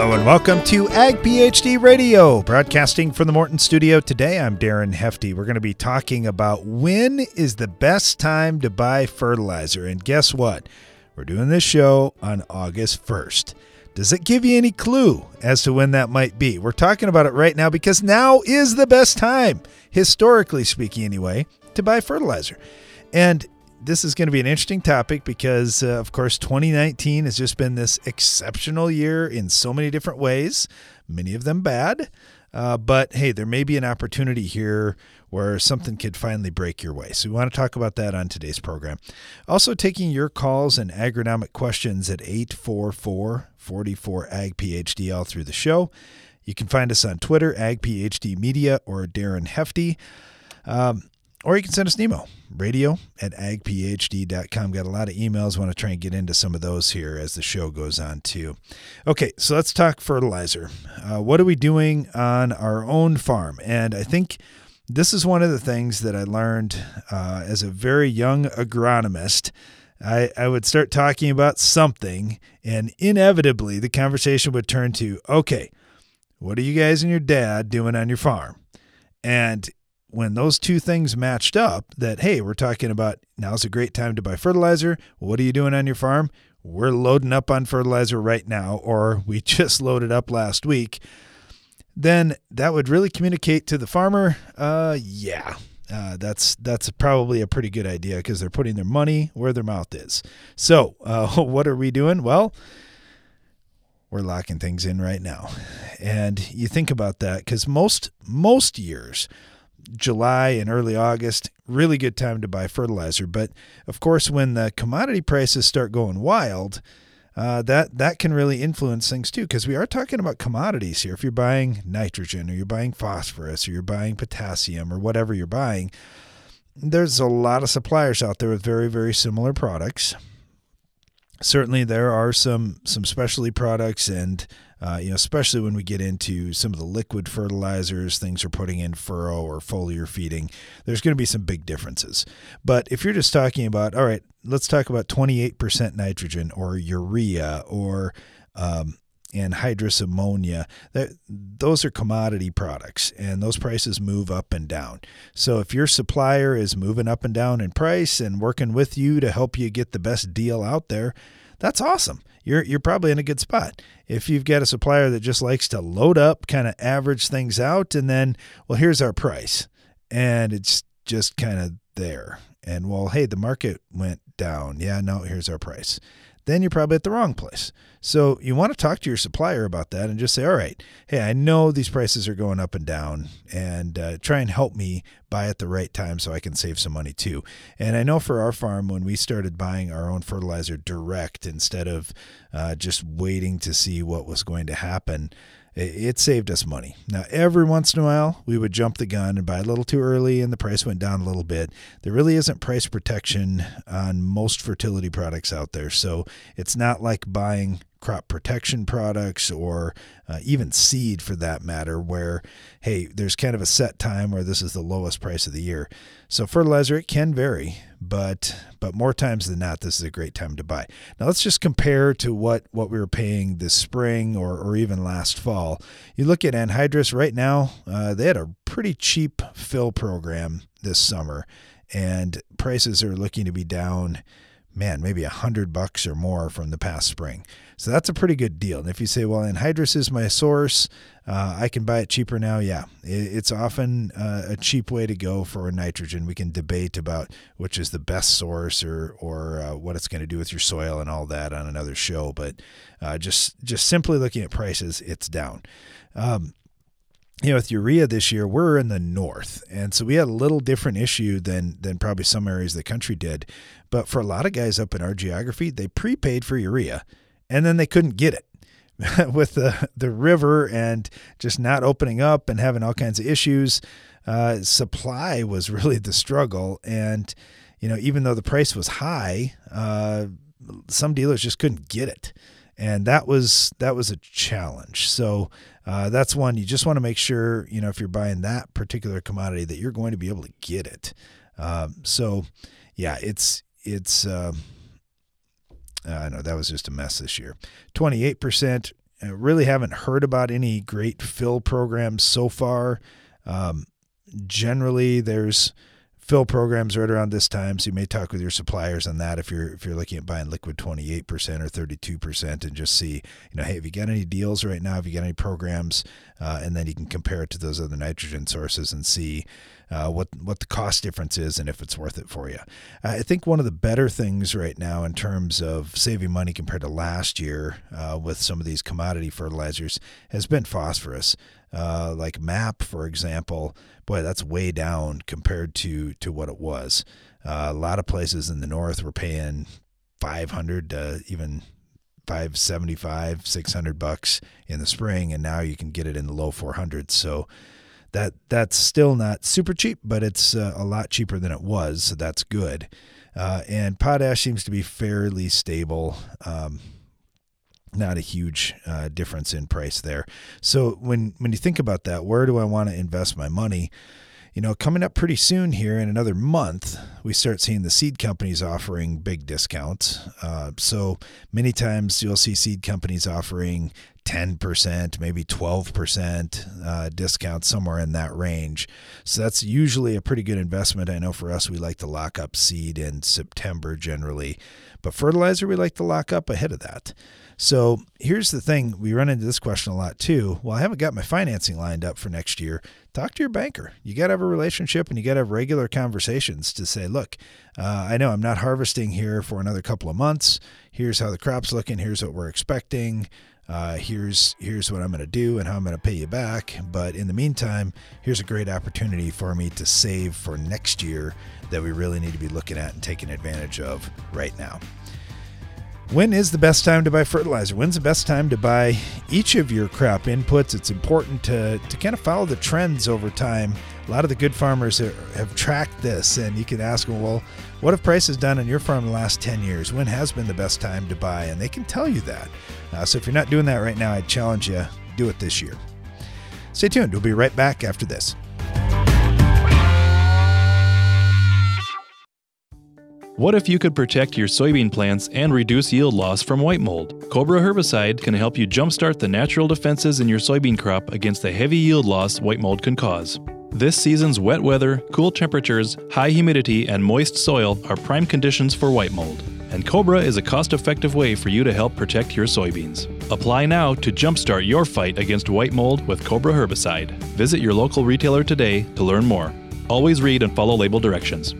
Hello and welcome to Ag PhD Radio, broadcasting from the Morton studio. Today I'm Darren Hefty. We're going to be talking about when is the best time to buy fertilizer. And guess what? We're doing this show on August 1st. Does it give you any clue as to when that might be? We're talking about it right now because now is the best time, historically speaking, anyway, to buy fertilizer. And this is going to be an interesting topic because, uh, of course, 2019 has just been this exceptional year in so many different ways, many of them bad. Uh, but hey, there may be an opportunity here where something could finally break your way. So we want to talk about that on today's program. Also, taking your calls and agronomic questions at 844 44 Ag PhD all through the show. You can find us on Twitter, Ag PhD Media, or Darren Hefty. Um, or you can send us an email, radio at agphd.com. Got a lot of emails. Want to try and get into some of those here as the show goes on, too. Okay, so let's talk fertilizer. Uh, what are we doing on our own farm? And I think this is one of the things that I learned uh, as a very young agronomist. I, I would start talking about something, and inevitably the conversation would turn to, okay, what are you guys and your dad doing on your farm? And when those two things matched up, that, hey, we're talking about now's a great time to buy fertilizer. What are you doing on your farm? We're loading up on fertilizer right now, or we just loaded up last week. Then that would really communicate to the farmer, uh, yeah, uh, that's that's probably a pretty good idea because they're putting their money where their mouth is. So, uh, what are we doing? Well, we're locking things in right now, and you think about that because most most years July and early August, really good time to buy fertilizer. But of course, when the commodity prices start going wild, uh, that that can really influence things too, because we are talking about commodities here. If you're buying nitrogen, or you're buying phosphorus, or you're buying potassium, or whatever you're buying, there's a lot of suppliers out there with very very similar products. Certainly, there are some some specialty products and uh, you know, especially when we get into some of the liquid fertilizers, things are putting in furrow or foliar feeding, there's going to be some big differences. But if you're just talking about, all right, let's talk about 28% nitrogen or urea or um, anhydrous ammonia. That, those are commodity products, and those prices move up and down. So if your supplier is moving up and down in price and working with you to help you get the best deal out there, that's awesome. You're you're probably in a good spot. If you've got a supplier that just likes to load up, kind of average things out, and then, well, here's our price, and it's just kind of there. And well, hey, the market went down. Yeah, no, here's our price then you're probably at the wrong place. So you want to talk to your supplier about that and just say, all right, hey, I know these prices are going up and down, and uh, try and help me buy at the right time so I can save some money too. And I know for our farm, when we started buying our own fertilizer direct instead of uh, just waiting to see what was going to happen, it saved us money. Now, every once in a while, we would jump the gun and buy a little too early, and the price went down a little bit. There really isn't price protection on most fertility products out there. So it's not like buying crop protection products or uh, even seed for that matter, where, hey, there's kind of a set time where this is the lowest price of the year. So fertilizer, it can vary, but but more times than not, this is a great time to buy. Now let's just compare to what, what we were paying this spring or, or even last fall. You look at anhydrous right now, uh, they had a pretty cheap fill program this summer, and prices are looking to be down man, maybe a hundred bucks or more from the past spring. So that's a pretty good deal. And if you say, well, anhydrous is my source, uh, I can buy it cheaper now. Yeah, it's often uh, a cheap way to go for nitrogen. We can debate about which is the best source or or uh, what it's going to do with your soil and all that on another show. But uh, just just simply looking at prices, it's down. Um, you know, with urea this year, we're in the north, and so we had a little different issue than than probably some areas of the country did. But for a lot of guys up in our geography, they prepaid for urea, and then they couldn't get it with the the river and just not opening up and having all kinds of issues. Uh, supply was really the struggle, and you know, even though the price was high, uh, some dealers just couldn't get it and that was that was a challenge. So uh, that's one you just want to make sure you know if you're buying that particular commodity that you're going to be able to get it. Um, so yeah, it's it's. Uh, I know that was just a mess this year. Twenty eight percent I really haven't heard about any great fill programs so far. Um, generally, there's fill programs right around this time, so you may talk with your suppliers on that if you're if you're looking at buying liquid 28% or 32% and just see, you know, hey, have you got any deals right now? Have you got any programs? Uh, and then you can compare it to those other nitrogen sources and see uh, what what the cost difference is and if it's worth it for you. I think one of the better things right now in terms of saving money compared to last year uh, with some of these commodity fertilizers has been phosphorus. Uh, like MAP, for example, boy, that's way down compared to to what it was. Uh, a lot of places in the north were paying 500 to even 575 600 bucks in the spring and now you can get it in the low 400s so that that's still not super cheap but it's uh, a lot cheaper than it was so that's good uh, and potash seems to be fairly stable um, not a huge uh, difference in price there. So when when you think about that, where do I want to invest my money? You know, coming up pretty soon here in another month, we start seeing the seed companies offering big discounts. Uh, so many times you'll see seed companies offering 10%, maybe 12% uh, discount, somewhere in that range. So that's usually a pretty good investment. I know for us, we like to lock up seed in September generally, but fertilizer, we like to lock up ahead of that. So here's the thing we run into this question a lot too. Well, I haven't got my financing lined up for next year. Talk to your banker. You got to have a relationship and you got to have regular conversations to say, look, uh, I know I'm not harvesting here for another couple of months. Here's how the crop's looking. Here's what we're expecting. Uh, here's here's what I'm going to do and how I'm going to pay you back. But in the meantime, here's a great opportunity for me to save for next year that we really need to be looking at and taking advantage of right now. When is the best time to buy fertilizer? When's the best time to buy each of your crop inputs? It's important to, to kind of follow the trends over time. A lot of the good farmers have tracked this, and you can ask them, well, what have prices done on your farm in the last 10 years? When has been the best time to buy? And they can tell you that. Uh, so if you're not doing that right now, I challenge you, do it this year. Stay tuned. We'll be right back after this. What if you could protect your soybean plants and reduce yield loss from white mold? Cobra herbicide can help you jumpstart the natural defenses in your soybean crop against the heavy yield loss white mold can cause. This season's wet weather, cool temperatures, high humidity, and moist soil are prime conditions for white mold. And Cobra is a cost effective way for you to help protect your soybeans. Apply now to jumpstart your fight against white mold with Cobra herbicide. Visit your local retailer today to learn more. Always read and follow label directions.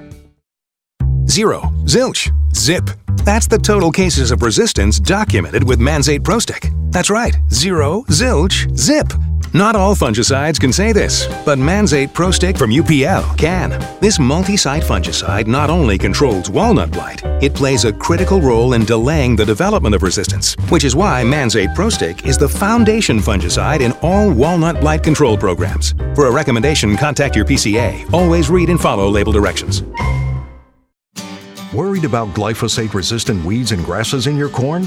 Zero, zilch, zip. That's the total cases of resistance documented with Manzate ProStick. That's right, zero, zilch, zip. Not all fungicides can say this, but Manzate ProStick from UPL can. This multi-site fungicide not only controls walnut blight, it plays a critical role in delaying the development of resistance, which is why Manzate ProStick is the foundation fungicide in all walnut blight control programs. For a recommendation, contact your PCA. Always read and follow label directions. Worried about glyphosate resistant weeds and grasses in your corn?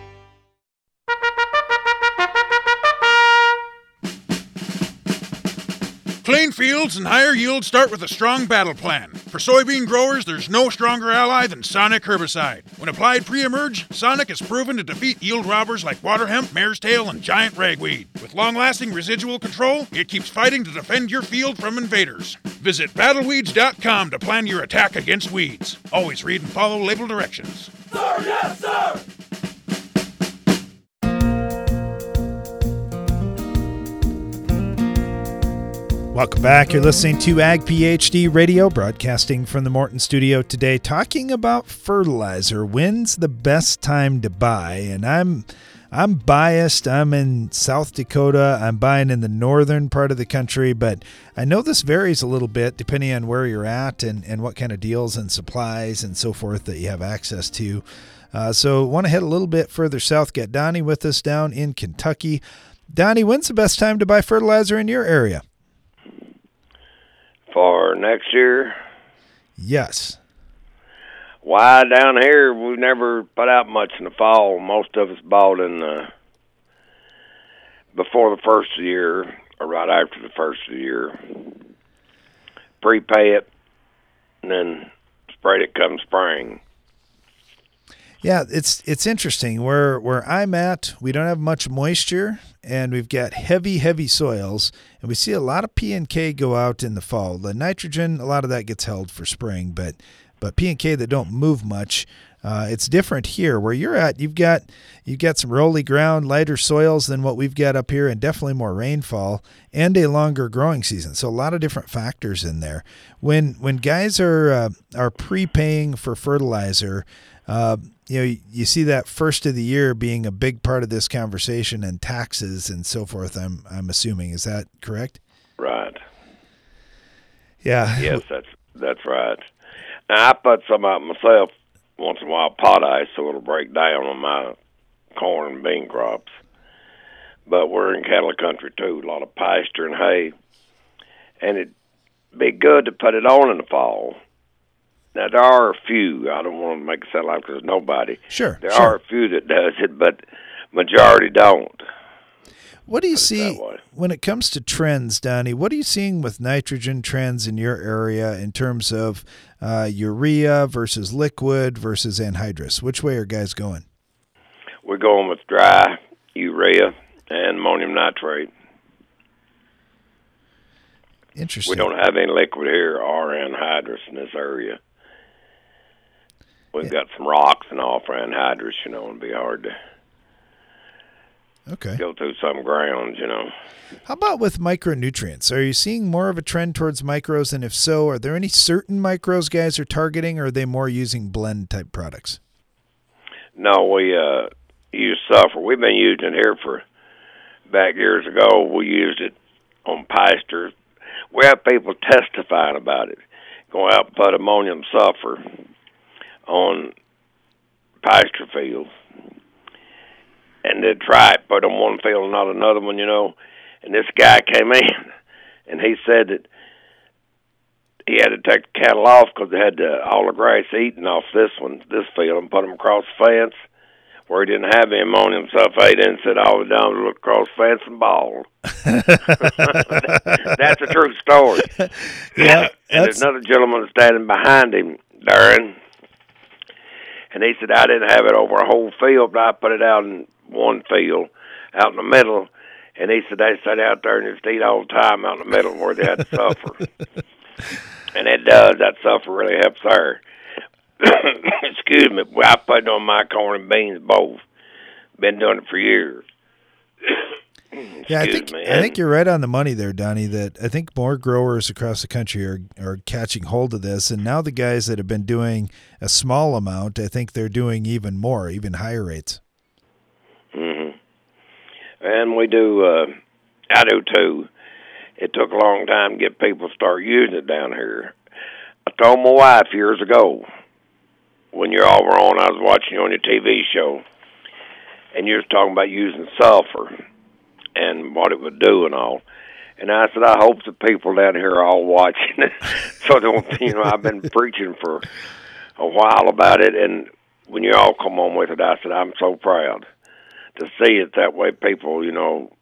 Fields and higher yields start with a strong battle plan. For soybean growers, there's no stronger ally than Sonic herbicide. When applied pre-emerge, Sonic is proven to defeat yield robbers like water hemp, mare's tail, and giant ragweed. With long-lasting residual control, it keeps fighting to defend your field from invaders. Visit battleweeds.com to plan your attack against weeds. Always read and follow label directions. Sir, yes, sir! Welcome back. You're listening to Ag PhD Radio, broadcasting from the Morton studio today, talking about fertilizer. When's the best time to buy? And I'm I'm biased. I'm in South Dakota. I'm buying in the northern part of the country, but I know this varies a little bit depending on where you're at and, and what kind of deals and supplies and so forth that you have access to. Uh, so, want to head a little bit further south. Get Donnie with us down in Kentucky. Donnie, when's the best time to buy fertilizer in your area? For next year, Yes. why down here we never put out much in the fall. Most of us bought in the before the first of the year or right after the first of the year. Prepay it and then sprayed it come spring. Yeah, it's it's interesting. Where where I'm at, we don't have much moisture, and we've got heavy, heavy soils, and we see a lot of P and K go out in the fall. The nitrogen, a lot of that gets held for spring, but but P and K that don't move much. Uh, it's different here where you're at. You've got you've got some rolly ground, lighter soils than what we've got up here, and definitely more rainfall and a longer growing season. So a lot of different factors in there. When when guys are uh, are prepaying for fertilizer, uh, you know, you see that first of the year being a big part of this conversation and taxes and so forth. I'm I'm assuming is that correct? Right. Yeah. Yes, that's that's right. Now I put some out myself once in a while pot ice so it'll break down on my corn and bean crops. But we're in cattle country too, a lot of pasture and hay. And it'd be good to put it on in the fall. Now there are a few. I don't want to make it sound like there's nobody. Sure. There sure. are a few that does it, but majority don't. What do you see when it comes to trends, Donnie? What are you seeing with nitrogen trends in your area in terms of uh, urea versus liquid versus anhydrous? Which way are guys going? We're going with dry urea and ammonium nitrate. Interesting. We don't have any liquid here or anhydrous in this area. We've got some rocks and all for anhydrous, you know, and it'd be hard to Okay. go through some grounds, you know. How about with micronutrients? Are you seeing more of a trend towards micros? And if so, are there any certain micros guys are targeting, or are they more using blend type products? No, we uh use sulfur. We've been using it here for back years ago. We used it on pasture. We have people testifying about it. Go out and put ammonium sulfur on pasture fields. And they'd try it, put on one field and not another one, you know. And this guy came in and he said that he had to take the cattle off because they had uh, all the grass eaten off this one, this field, and put them across the fence where he didn't have any ammonium sulfate and said all the down to look across the fence and bawled. That's a true story. Yeah, and there's another gentleman standing behind him, Darren, and he said I didn't have it over a whole field, but I put it out in one field, out in the middle. And he said they sat out there and just eat all the time out in the middle where they had to suffer. and it does. That sulfur really helps there. Excuse me. Well, I put it on my corn and beans both. Been doing it for years. Yeah, I think me. I think you're right on the money there, Donnie. That I think more growers across the country are are catching hold of this, and now the guys that have been doing a small amount, I think they're doing even more, even higher rates. Mm-hmm. And we do, uh, I do too. It took a long time to get people to start using it down here. I told my wife years ago, when you all were on, I was watching you on your TV show, and you was talking about using sulfur and what it would do and all. And I said, I hope the people down here are all watching it. so don't, you know, I've been preaching for a while about it, and when you all come on with it, I said, I'm so proud to see it that way. People, you know,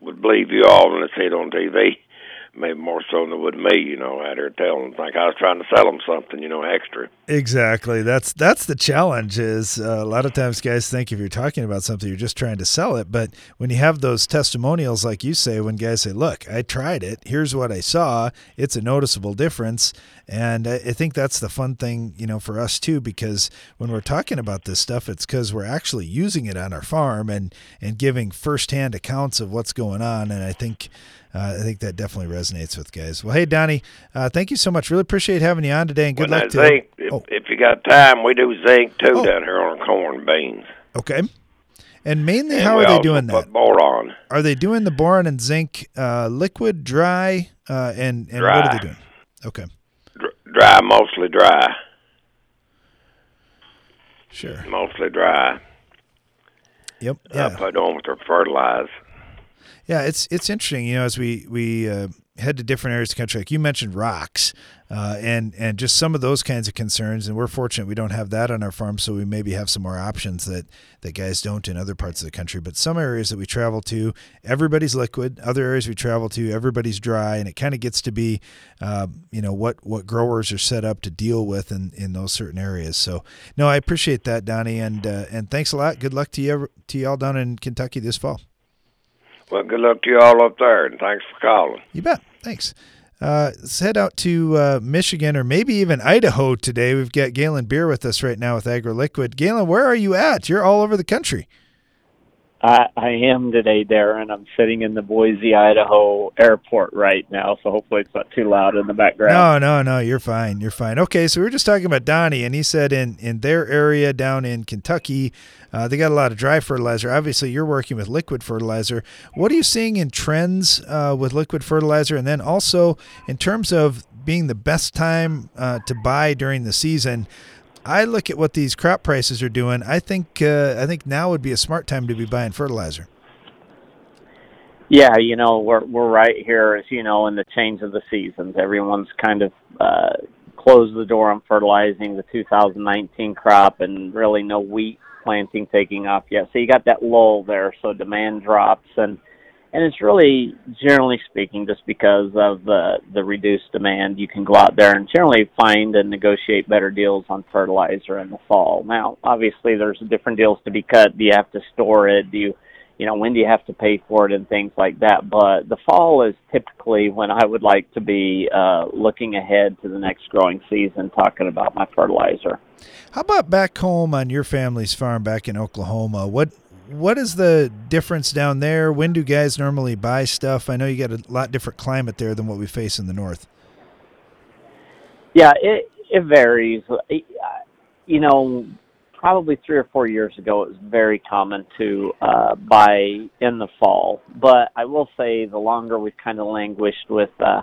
would believe you all when they see it on TV. Maybe more so than they would me, you know, out here telling like I was trying to sell them something, you know, extra. Exactly. That's that's the challenge. Is uh, a lot of times guys think if you're talking about something, you're just trying to sell it. But when you have those testimonials, like you say, when guys say, "Look, I tried it. Here's what I saw. It's a noticeable difference." And I, I think that's the fun thing, you know, for us too, because when we're talking about this stuff, it's because we're actually using it on our farm and and giving firsthand accounts of what's going on. And I think. Uh, I think that definitely resonates with guys. Well, hey Donnie, uh, thank you so much. Really appreciate having you on today, and good when luck to zinc, if, Oh. if you got time, we do zinc too Oh. down here on corn beans. Okay. And mainly, And how are they doing that? Boron. Are they doing the boron and zinc uh, liquid, dry, uh, and and what are they doing? Okay, dry, mostly dry, sure. mostly dry. Yep. I Yeah. put on with their fertilizer. Yeah. It's it's interesting. You know, as we we uh, head to different areas of the country, like you mentioned, rocks, uh, and and just some of those kinds of concerns. And we're fortunate we don't have that on our farm, so we maybe have some more options that that guys don't in other parts of the country. But some areas that we travel to, everybody's liquid. Other areas we travel to, everybody's dry, and it kind of gets to be, uh, you know, what what growers are set up to deal with in in those certain areas. So no, I appreciate that, Donnie, and uh, and thanks a lot. Good luck to you to y'all down in Kentucky this fall. Well, good luck to you all up there, and thanks for calling. You bet. Thanks. Uh, let's head out to uh, Michigan or maybe even Idaho today. We've got Galen Beer with us right now with AgroLiquid. Galen, where are you at? You're all over the country. I, I am today, Darren. I'm sitting in the Boise, Idaho airport right now, so hopefully it's not too loud in the background. No, no, no, you're fine. You're fine. Okay, so we were just talking about Donnie, and he said in in their area down in Kentucky, uh, they got a lot of dry fertilizer. Obviously, you're working with liquid fertilizer. What are you seeing in trends uh, with liquid fertilizer, and then also in terms of being the best time uh, to buy during the season? I look at what these crop prices are doing. I think uh, I think now would be a smart time to be buying fertilizer. Yeah, you know we're we're right here, as you know, in the change of the seasons. Everyone's kind of uh, closed the door on fertilizing the 2019 crop, and really no wheat planting taking off yet. So you got that lull there. So demand drops, and and it's really generally speaking just because of the the reduced demand you can go out there and generally find and negotiate better deals on fertilizer in the fall. Now obviously there's different deals to be cut. Do you have to store it? Do you you know when do you have to pay for it and things like that. But the fall is typically when i would like to be uh looking ahead to the next growing season talking about my fertilizer. How about back home on your family's farm back in oklahoma? What what is the difference down there? When do guys normally buy stuff? I know you got a lot different climate there than what we face in the north. Yeah, it it varies. You know, probably three or four years ago, it was very common to uh, buy in the fall. But I will say, the longer we've kind of languished with uh,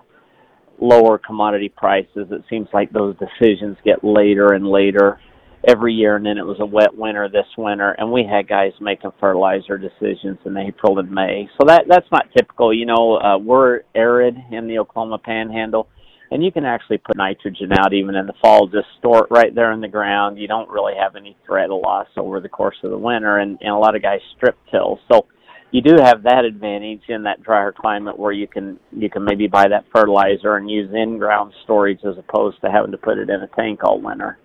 lower commodity prices, it seems like those decisions get later and later every year, and then it was a wet winter this winter, and we had guys making fertilizer decisions in April and May. So that that's not typical. You know, uh, we're arid in the Oklahoma Panhandle, and you can actually put nitrogen out even in the fall. Just store it right there in the ground. You don't really have any threat of loss over the course of the winter, and, and a lot of guys strip till. So you do have that advantage in that drier climate where you can you can maybe buy that fertilizer and use in ground storage as opposed to having to put it in a tank all winter.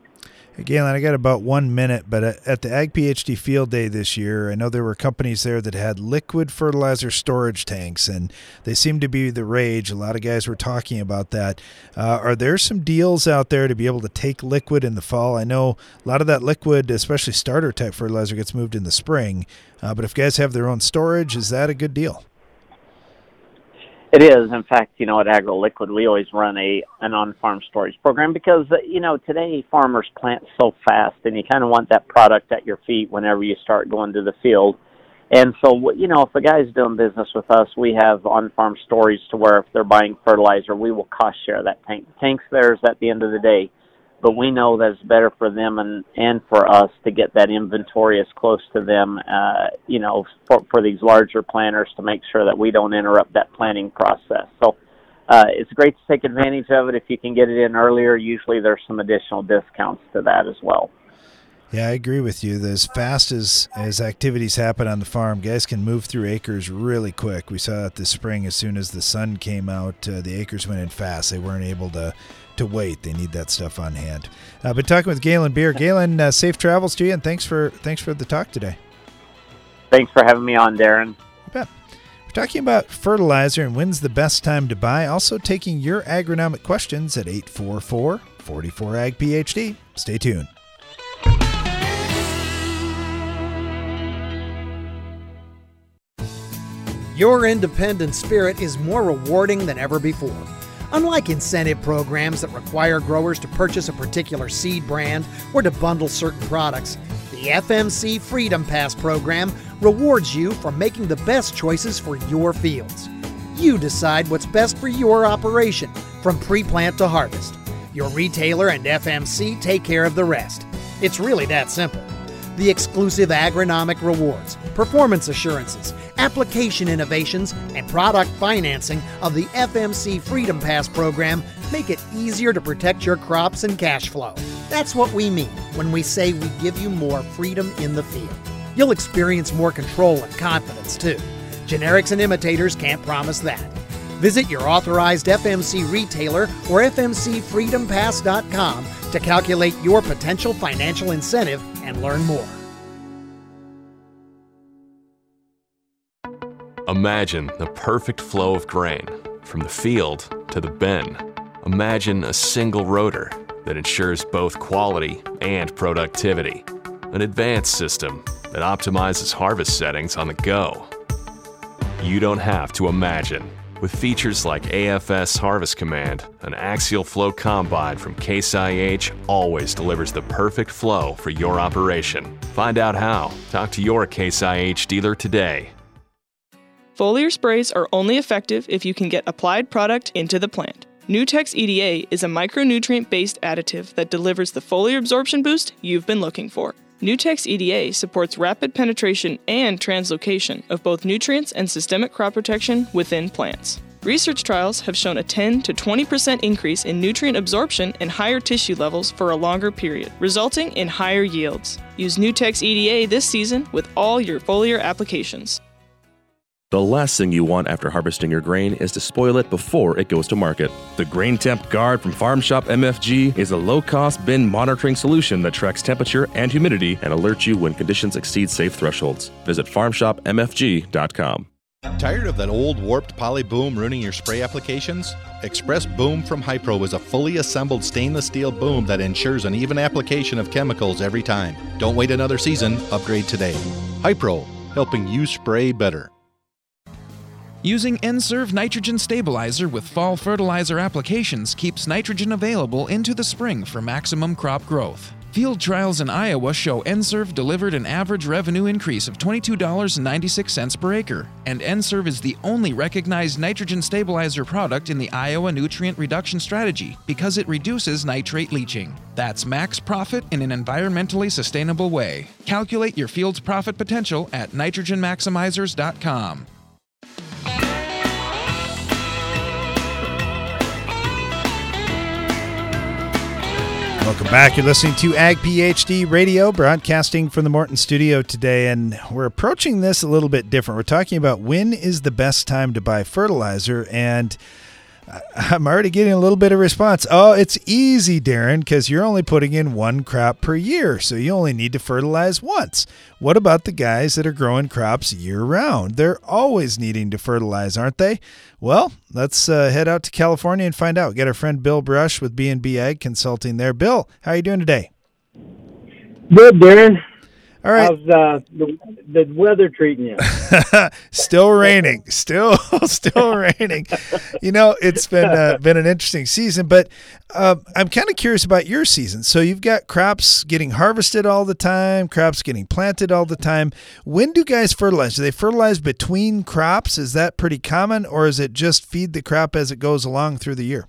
Galen, I got about one minute, but at the Ag PhD Field Day this year, I know there were companies there that had liquid fertilizer storage tanks, and they seem to be the rage. A lot of guys were talking about that. Uh, are there some deals out there to be able to take liquid in the fall? I know a lot of that liquid, especially starter type fertilizer, gets moved in the spring, uh, but if guys have their own storage, is that a good deal? It is. In fact, you know, at AgroLiquid, we always run a an on-farm storage program because uh, you know today farmers plant so fast, and you kind of want that product at your feet whenever you start going to the field. And so, you know, if a guy's doing business with us, we have on-farm storage to where if they're buying fertilizer, we will cost share that tank. Tank's theirs at the end of the day but we know that it's better for them and and for us to get that inventory as close to them, uh, you know, for for these larger planners to make sure that we don't interrupt that planning process. So. Uh, it's great to take advantage of it if you can get it in earlier. Usually, there's some additional discounts to that as well. Yeah, I agree with you. As fast as as activities happen on the farm, guys can move through acres really quick. We saw that this spring. As soon as the sun came out, uh, the acres went in fast. They weren't able to to wait. They need that stuff on hand. I've been talking with Galen Beer. Galen, uh, safe travels to you, and thanks for thanks for the talk today. Thanks for having me on, Darren. You bet. We're talking about fertilizer and when's the best time to buy. Also taking your agronomic questions at 844 44 Ag PhD. Stay tuned. Your independent spirit is more rewarding than ever before. Unlike incentive programs that require growers to purchase a particular seed brand or to bundle certain products, the FMC Freedom Pass program rewards you for making the best choices for your fields. You decide what's best for your operation from pre plant to harvest. Your retailer and FMC take care of the rest. It's really that simple. The exclusive agronomic rewards, performance assurances, application innovations, and product financing of the FMC Freedom Pass program make it easier to protect your crops and cash flow. That's what we mean when we say we give you more freedom in the field. You'll experience more control and confidence too. Generics and imitators can't promise that. Visit your authorized FMC retailer or FMCFreedomPass.com to calculate your potential financial incentive and learn more. Imagine the perfect flow of grain from the field to the bin. Imagine a single rotor that ensures both quality and productivity. An advanced system that optimizes harvest settings on the go. You don't have to imagine. With features like AFS Harvest Command, an axial flow combine from Case IH always delivers the perfect flow for your operation. Find out how. Talk to your Case IH dealer today. Foliar sprays are only effective if you can get applied product into the plant. Nutex EDA is a micronutrient based additive that delivers the foliar absorption boost you've been looking for. Nutex EDA supports rapid penetration and translocation of both nutrients and systemic crop protection within plants. Research trials have shown a 10 to 20% increase in nutrient absorption and higher tissue levels for a longer period, resulting in higher yields. Use Nutex EDA this season with all your foliar applications. The last thing you want after harvesting your grain is to spoil it before it goes to market. The Grain Temp Guard from Farm Shop MFG is a low cost bin monitoring solution that tracks temperature and humidity and alerts you when conditions exceed safe thresholds. Visit farmshopmfg.com. Tired of that old warped poly boom ruining your spray applications? Express Boom from Hypro is a fully assembled stainless steel boom that ensures an even application of chemicals every time. Don't wait another season, upgrade today. Hypro, helping you spray better. Using N-Serve nitrogen stabilizer with fall fertilizer applications keeps nitrogen available into the spring for maximum crop growth. Field trials in Iowa show N-Serve delivered an average revenue increase of $22.96 per acre, and N-Serve is the only recognized nitrogen stabilizer product in the Iowa nutrient reduction strategy because it reduces nitrate leaching. That's max profit in an environmentally sustainable way. Calculate your field's profit potential at nitrogenmaximizers.com. Welcome back. You're listening to Ag PhD Radio, broadcasting from the Morton studio today, and we're approaching this a little bit different. We're talking about when is the best time to buy fertilizer, and I'm already getting a little bit of response. Oh, it's easy, Darren, because you're only putting in one crop per year, so you only need to fertilize once. What about the guys that are growing crops year round? They're always needing to fertilize, aren't they? Well, let's uh, head out to California and find out. Get our friend Bill Brush with B&B Ag Consulting there. Bill, how are you doing today? Good, Darren. All right. How's uh, the, the weather treating you? still raining. Still, still raining. You know, it's been uh, been an interesting season, but uh, I'm kind of curious about your season. So you've got crops getting harvested all the time, crops getting planted all the time. When do guys fertilize? Do they fertilize between crops? Is that pretty common, or is it just feed the crop as it goes along through the year?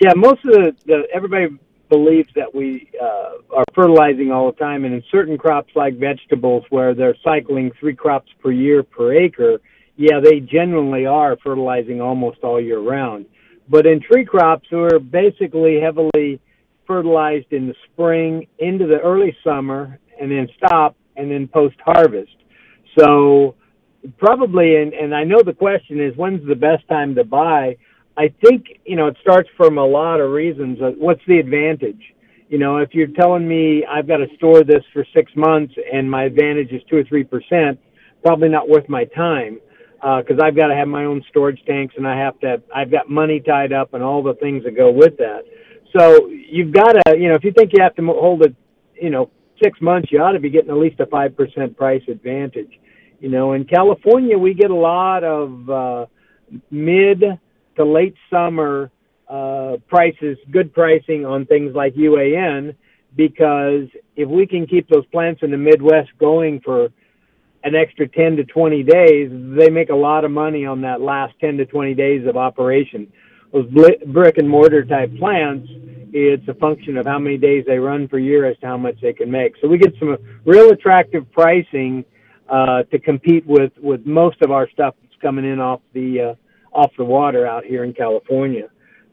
Yeah, most of the, the everybody believes that we uh, are fertilizing all the time, and in certain crops like vegetables, where they're cycling three crops per year per acre, yeah, they generally are fertilizing almost all year round. But in tree crops, we're basically heavily fertilized in the spring into the early summer, and then stop, and then post harvest. So probably, and, and I know the question is, when's the best time to buy? I think you know it starts from a lot of reasons. Uh, what's the advantage? You know, if you're telling me I've got to store this for six months and my advantage is two or three percent, probably not worth my time because uh, I've got to have my own storage tanks and I have to. I've got money tied up and all the things that go with that. So you've got to, you know, if you think you have to hold it, you know, six months, you ought to be getting at least a five percent price advantage. You know, in California, we get a lot of uh, mid to late summer uh, prices, good pricing on things like UAN, because if we can keep those plants in the Midwest going for an extra 10 to 20 days, they make a lot of money on that last 10 to 20 days of operation. Those brick and mortar type plants, It's a function of how many days they run per year as to how much they can make. So we get some real attractive pricing uh, to compete with with most of our stuff that's coming in off the uh, off the water out here in California.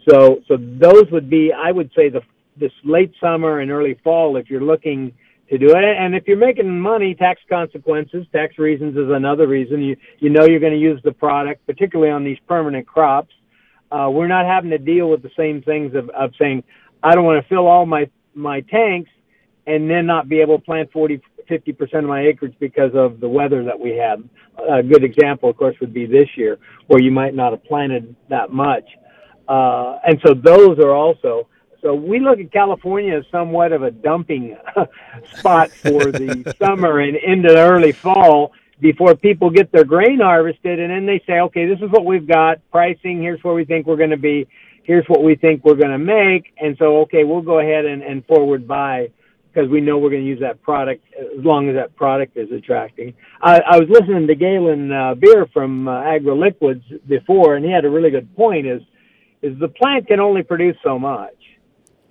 So so those would be I would say the this late summer and early fall if you're looking to do it. And if you're making money, tax consequences, tax reasons is another reason. You you know you're going to use the product, particularly on these permanent crops. Uh, we're not having to deal with the same things of, of saying I don't want to fill all my my tanks and then not be able to plant 40 50 percent of my acreage because of the weather that we had. A good example, of course, would be this year where you might not have planted that much. Uh, and so those are also so we look at California as somewhat of a dumping spot for the summer and into the early fall before people get their grain harvested and then they say, okay, this is what we've got, pricing, here's where we think we're going to be, here's what we think we're going to make. And so, okay, we'll go ahead and, and forward buy because we know we're going to use that product as long as that product is attracting. I, I was listening to Galen uh, Beer from uh, AgroLiquids before, and he had a really good point is, is the plant can only produce so much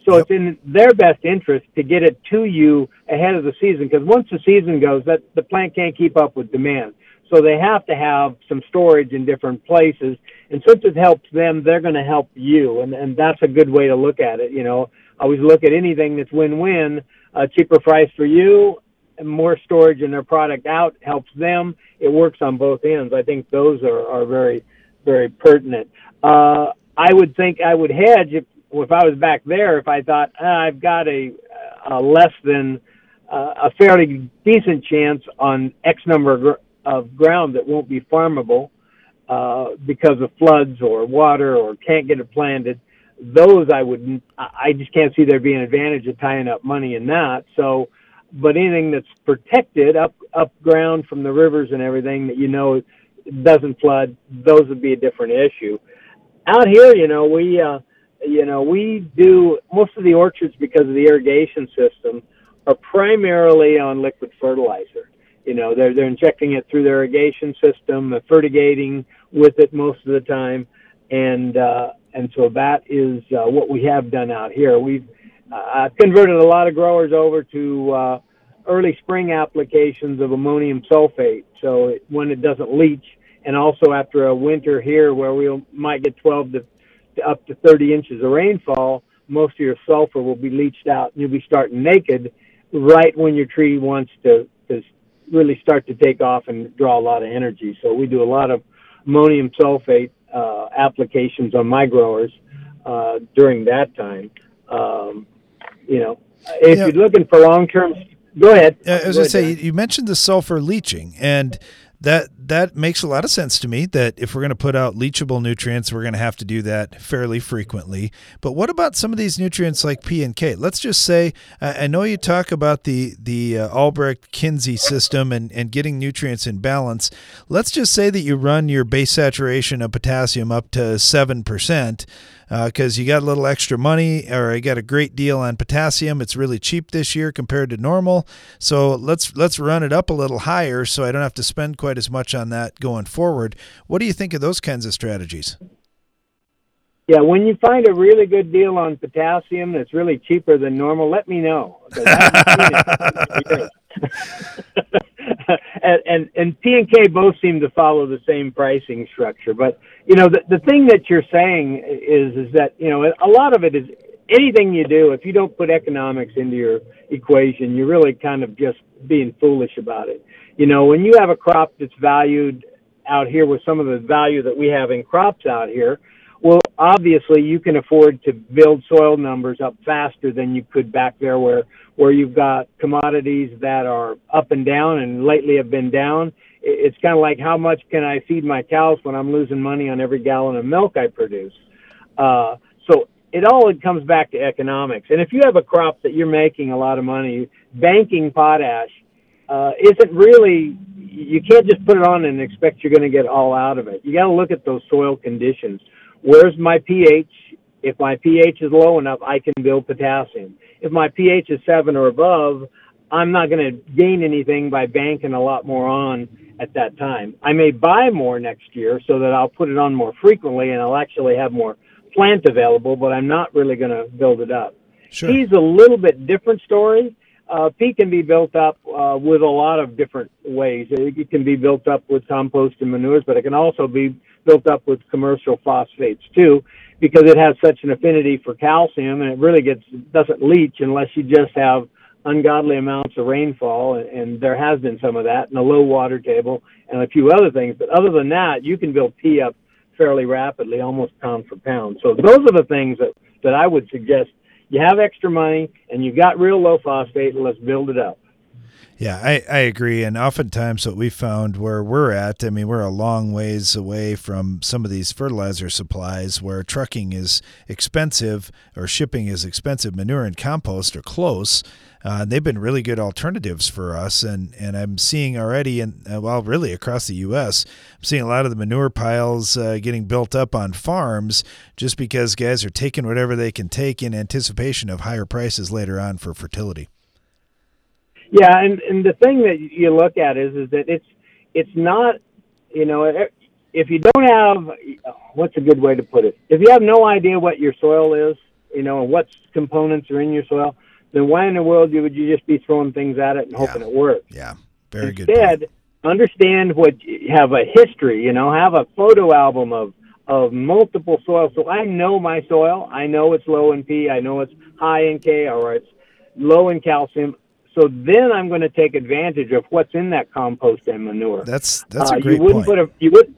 so yep. it's in their best interest to get it to you ahead of the season because once the season goes, that the plant can't keep up with demand. So they have to have some storage in different places. And since it helps them, they're going to help you. And, and that's a good way to look at it. You know, I always look at anything that's win-win, a cheaper price for you, and more storage in their product out helps them. It works on both ends. I think those are, are very, very pertinent. Uh, I would think I would hedge if if I was back there, if I thought ah, I've got a, a less than uh, a fairly decent chance on X number of, gr- of ground that won't be farmable uh, because of floods or water or can't get it planted, those I wouldn't. I just can't see there being an advantage of tying up money in that. So, but anything that's protected up up ground from the rivers and everything that you know doesn't flood, those would be a different issue. Out here, you know, we uh, you know, we do most of the orchards because of the irrigation system are primarily on liquid fertilizer. You know, they're they're injecting it through their irrigation system, fertigating with it most of the time, and uh, and so that is uh, what we have done out here. We've uh, converted a lot of growers over to uh, early spring applications of ammonium sulfate, so it, when it doesn't leach, and also after a winter here where we might get 12 to up to 30 inches of rainfall, most of your sulfur will be leached out and you'll be starting naked right when your tree wants to, to really start to take off and draw a lot of energy. So we do a lot of ammonium sulfate uh, applications on my growers uh, during that time. Um, you know, if yeah. you're looking for long term, go ahead. Uh, I going to say, you mentioned the sulfur leaching, and that that makes a lot of sense to me that if we're going to put out leachable nutrients we're going to have to do that fairly frequently. But what about some of these nutrients like p and k? Let's just say i know you talk about the the uh, albrecht kinsey system and and getting nutrients in balance. Let's just say that you run your base saturation of potassium up to 7% because uh, you got a little extra money or you got a great deal on potassium. It's really cheap this year compared to normal. So let's let's run it up a little higher so I don't have to spend quite as much on that going forward. What do you think of those kinds of strategies? Yeah, when you find a really good deal on potassium that's really cheaper than normal, let me know. and, and and P and K both seem to follow the same pricing structure. But you know, the the thing that you're saying is is that you know a lot of it is anything you do if you don't put economics into your equation, you're really kind of just being foolish about it. You know, when you have a crop that's valued out here with some of the value that we have in crops out here, well, obviously you can afford to build soil numbers up faster than you could back there where where you've got commodities that are up and down and lately have been down. It's kind of like how much can I feed my cows when I'm losing money on every gallon of milk I produce. Uh, so it all it comes back to economics. And if you have a crop that you're making a lot of money, banking potash uh, isn't really. You can't just put it on and expect you're going to get all out of it. You got to look at those soil conditions. Where's my pH? If my pH is low enough, I can build potassium if my pH is seven or above, I'm not going to gain anything by banking a lot more on at that time. I may buy more next year so that I'll put it on more frequently and I'll actually have more plant available, but I'm not really going to build it up. Sure. P's a little bit different story. Uh, P can be built up uh, with a lot of different ways. It can be built up with compost and manures, but it can also be built up with commercial phosphates too, because it has such an affinity for calcium, and it really gets doesn't leach unless you just have ungodly amounts of rainfall, and, and there has been some of that, and a low water table, and a few other things. But other than that, you can build P up fairly rapidly, almost pound for pound. So those are the things that that I would suggest you have extra money and you've got real low phosphate, let's build it up. Yeah, I, I agree. And oftentimes, what we found where we're at, I mean, we're a long ways away from some of these fertilizer supplies where trucking is expensive or shipping is expensive. Manure and compost are close. Uh, they've been really good alternatives for us. And, and I'm seeing already, in, uh, well, really across the U.S., I'm seeing a lot of the manure piles uh, getting built up on farms just because guys are taking whatever they can take in anticipation of higher prices later on for fertility. Yeah, and and the thing that you look at is is that it's it's not you know if you don't have what's a good way to put it? If you have no idea what your soil is you know and what components are in your soil then why in the world would you just be throwing things at it and hoping yeah. it works? Yeah. Very Instead, good Instead, understand what have a history you know have a photo album of of multiple soils. So I know my soil. I know it's low in P. I know it's high in K or it's low in calcium so then I'm going to take advantage of what's in that compost and manure. That's that's a uh, great you wouldn't point. Put a, you would,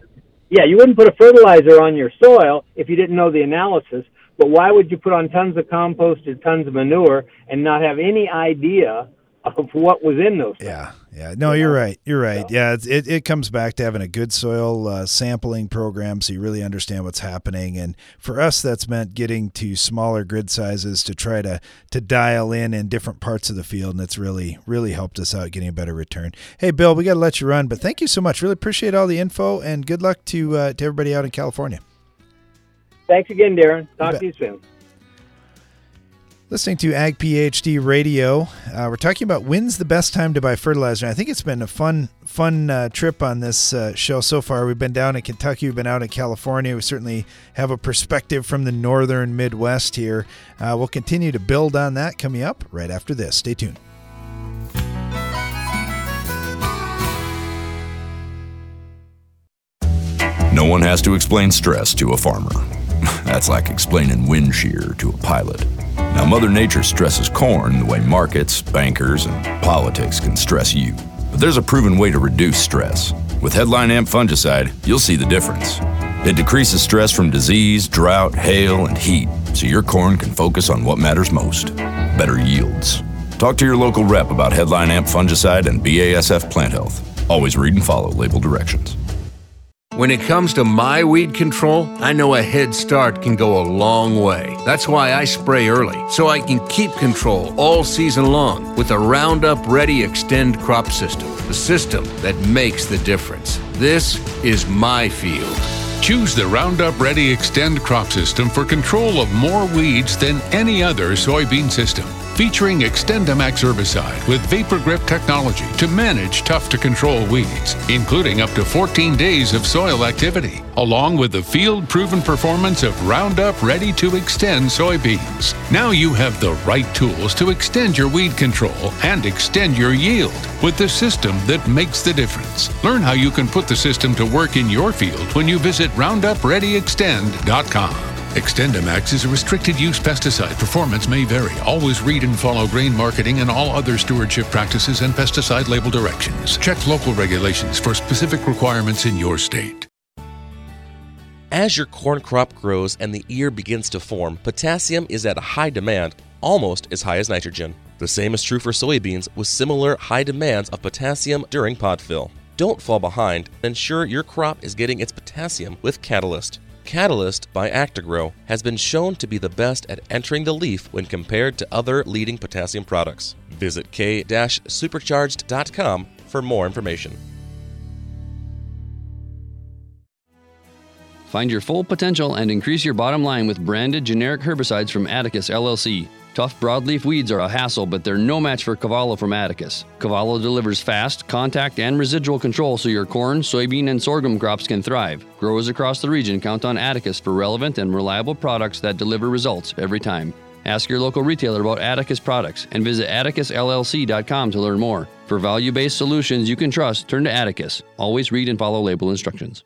yeah, you wouldn't put a fertilizer on your soil if you didn't know the analysis. But why would you put on tons of compost and tons of manure and not have any idea of what was in those? Yeah, yeah. No, you're right. You're right. Yeah, it, it, it comes back to having a good soil uh, sampling program so you really understand what's happening. And for us, that's meant getting to smaller grid sizes to try to to dial in in different parts of the field, and it's really really helped us out getting a better return. Hey, Bill, we got to let you run, but thank you so much. Really appreciate all the info, and good luck to uh, to everybody out in California. Thanks again, Darren. Talk to you soon. Listening to Ag PhD Radio, uh, we're talking about when's the best time to buy fertilizer. I think it's been a fun, fun uh, trip on this uh, show so far. We've been down in Kentucky, we've been out in California. We certainly have a perspective from the northern Midwest here. Uh, we'll continue to build on that coming up right after this. Stay tuned. No one has to explain stress to a farmer. That's like explaining wind shear to a pilot. Now, Mother Nature stresses corn the way markets, bankers, and politics can stress you. But there's a proven way to reduce stress. With Headline Amp fungicide, you'll see the difference. It decreases stress from disease, drought, hail, and heat, so your corn can focus on what matters most better yields. Talk to your local rep about Headline Amp fungicide and BASF plant health. Always read and follow label directions. When it comes to my weed control, I know a head start can go a long way. That's why I spray early, so I can keep control all season long with the Roundup Ready Xtend crop system, the system that makes the difference. This is my field. Choose the Roundup Ready Xtend crop system for control of more weeds than any other soybean system. Featuring XtendiMax herbicide with Vapor Grip technology to manage tough to control weeds, including up to 14 days of soil activity, along with the field proven performance of Roundup Ready 2 Xtend soybeans. Now you have the right tools to extend your weed control and extend your yield with the system that makes the difference. Learn how you can put the system to work in your field when you visit RoundupReadyXtend.com. XtendiMax is a restricted use pesticide. Performance may vary. Always read and follow grain marketing and all other stewardship practices and pesticide label directions. Check local regulations for specific requirements in your state. As your corn crop grows and the ear begins to form, potassium is at a high demand, almost as high as nitrogen. The same is true for soybeans, with similar high demands of potassium during pod fill. Don't fall behind. Ensure your crop is getting its potassium with Catalyst. Catalyst by Actagro has been shown to be the best at entering the leaf when compared to other leading potassium products. Visit k-supercharged.com for more information. Find your full potential and increase your bottom line with branded generic herbicides from Atticus LLC. Tough broadleaf weeds are a hassle, but they're no match for Cavallo from Atticus. Cavallo delivers fast, contact, and residual control so your corn, soybean, and sorghum crops can thrive. Growers across the region count on Atticus for relevant and reliable products that deliver results every time. Ask your local retailer about Atticus products and visit atticusllc.com to learn more. For value based solutions you can trust, turn to Atticus. Always read and follow label instructions.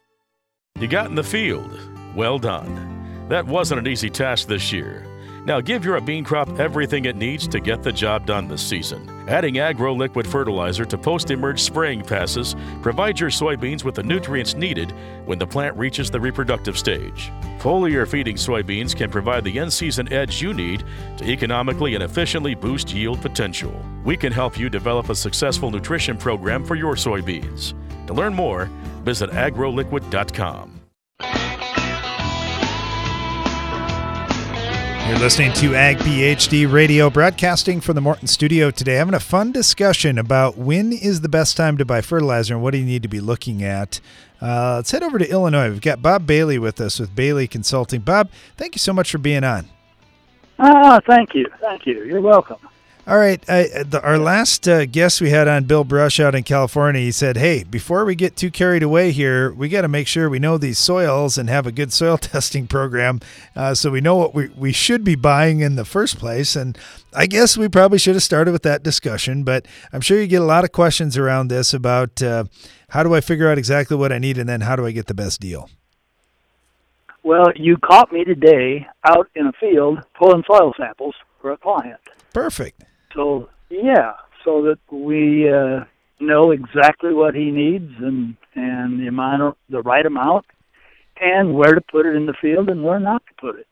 You got in the field. Well done. That wasn't an easy task this year. Now give your bean crop everything it needs to get the job done this season. Adding Agro Liquid fertilizer to post-emerge spraying passes provides your soybeans with the nutrients needed when the plant reaches the reproductive stage. Foliar feeding soybeans can provide the in-season edge you need to economically and efficiently boost yield potential. We can help you develop a successful nutrition program for your soybeans. To learn more, visit agroliquid.com. You're listening to Ag PhD Radio, broadcasting from the Morton Studio today. Having a fun discussion about when is the best time to buy fertilizer and what do you need to be looking at. Uh, let's head over to Illinois. We've got Bob Bailey with us with Bailey Consulting. Bob, thank you so much for being on. Ah, thank you, thank you. You're welcome. All right. I, the, our last uh, guest we had on, Bill Brush out in California, he said, Hey, before we get too carried away here, we got to make sure we know these soils and have a good soil testing program uh, so we know what we, we should be buying in the first place. And I guess we probably should have started with that discussion, but I'm sure you get a lot of questions around this about uh, how do I figure out exactly what I need and then how do I get the best deal? Well, you caught me today out in a field pulling soil samples for a client. Perfect. So yeah, so that we uh, know exactly what he needs and and the amount of the right amount, and where to put it in the field and where not to put it.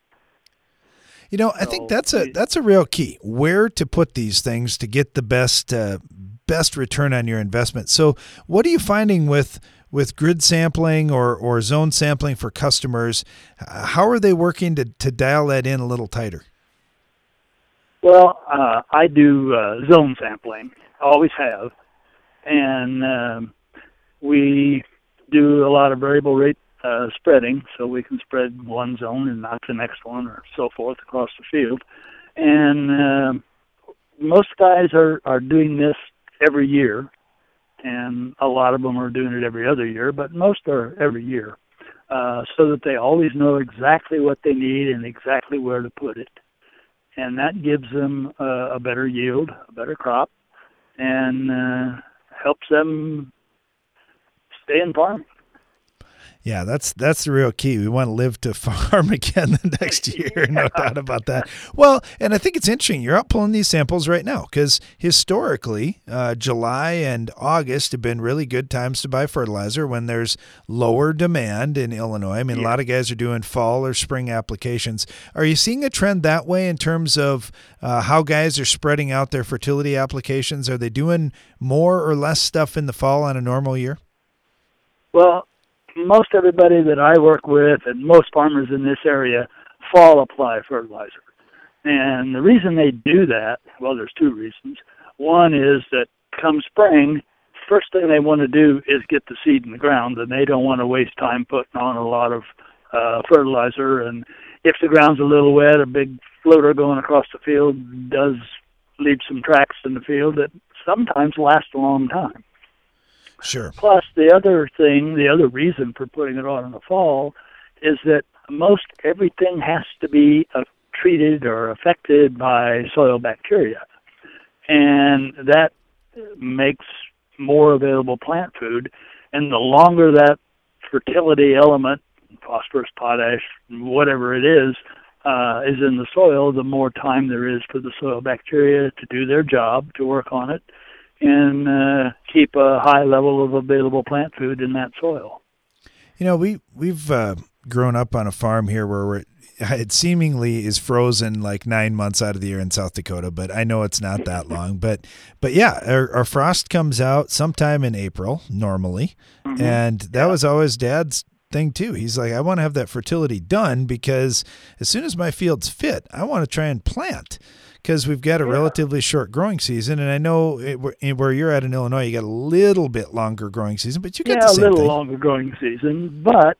You know, I think that's a that's a real key. Where to put these things to get the best uh, best return on your investment. So, what are you finding with with grid sampling or or zone sampling for customers? How are they working to to dial that in a little tighter? Well, uh, I do uh, zone sampling. Always have, and um, we do a lot of variable rate uh, spreading, so we can spread one zone and not the next one, or so forth across the field. And uh, most guys are are doing this every year, and a lot of them are doing it every other year, but most are every year, uh, so that they always know exactly what they need and exactly where to put it and that gives them uh, a better yield, a better crop, and uh, helps them stay in farming. Yeah, that's that's the real key. We want to live to farm again the next year, yeah. no doubt about that. Well, and I think it's interesting. You're out pulling these samples right now because historically, uh, July and August have been really good times to buy fertilizer when there's lower demand in Illinois. I mean, yeah. a lot of guys are doing fall or spring applications. Are you seeing a trend that way in terms of uh, how guys are spreading out their fertility applications? Are they doing more or less stuff in the fall on a normal year? Well, most everybody that I work with and most farmers in this area fall apply fertilizer. And the reason they do that, well, there's two reasons. One is that come spring, first thing they want to do is get the seed in the ground, and they don't want to waste time putting on a lot of uh, fertilizer. And if the ground's a little wet, a big floater going across the field does leave some tracks in the field that sometimes last a long time. Sure. Plus, the other thing, the other reason for putting it on in the fall is that most everything has to be uh, treated or affected by soil bacteria. And that makes more available plant food. And the longer that fertility element, phosphorus, potash, whatever it is, uh, is in the soil, the more time there is for the soil bacteria to do their job, to work on it, and uh, keep a high level of available plant food in that soil. You know, we we've uh, grown up on a farm here where it seemingly is frozen like nine months out of the year in South Dakota, but I know it's not that long. But but yeah, our, our frost comes out sometime in April normally, mm-hmm. and that was always Dad's thing too. He's like, I want to have that fertility done because as soon as my field's fit, I want to try and plant because we've got a yeah. relatively short growing season, and I know it, where you're at in Illinois, you got a little bit longer growing season, but you get yeah, the same a little thing. longer growing season. But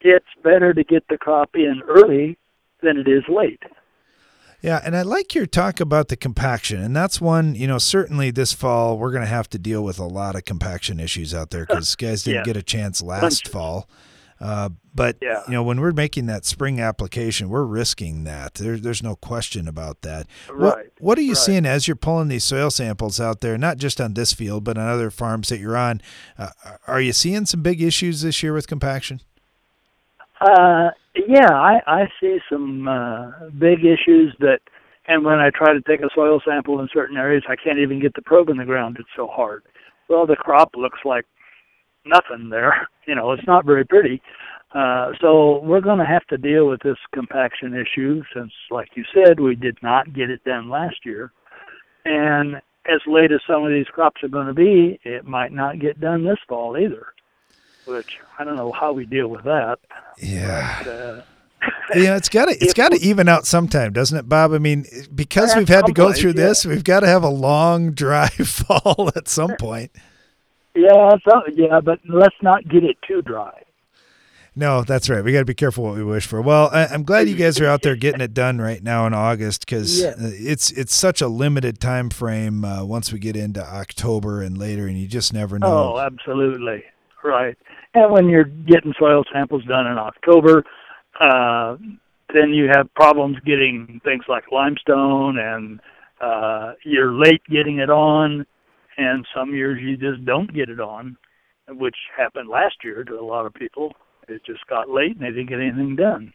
it's better to get the crop in early than it is late. Yeah, and I like your talk about the compaction, and that's one. You know, certainly this fall we're going to have to deal with a lot of compaction issues out there because guys didn't Yeah. get a chance last fall. Uh, but Yeah. you know, when we're making that spring application, we're risking that. There, there's no question about that. What, Right, what are you right. seeing as you're pulling these soil samples out there? Not just on this field, but on other farms that you're on. Uh, are you seeing some big issues this year with compaction? Uh, yeah, I, I see some uh, big issues that, and when I try to take a soil sample in certain areas, I can't even get the probe in the ground. It's so hard. Well, the crop looks like nothing there. You know, it's not very pretty. Uh, so we're going to have to deal with this compaction issue since, like you said, we did not get it done last year. And as late as some of these crops are going to be, it might not get done this fall either. Which I don't know how we deal with that. Yeah. But, uh, yeah, it's got to it's got to even out sometime, doesn't it, Bob? I mean, because we've had to go through yeah. this, we've got to have a long, dry fall at some point. Yeah, so, yeah, but let's not get it too dry. No, that's right. We got to be careful what we wish for. Well, I, I'm glad you guys are out there getting it done right now in August because Yeah. it's it's such a limited time frame. Uh, once we get into October and later, and you just never know. Oh, absolutely. Right. And when you're getting soil samples done in October, uh, then you have problems getting things like limestone and uh, you're late getting it on and some years you just don't get it on, which happened last year to a lot of people. It just got late and they didn't get anything done.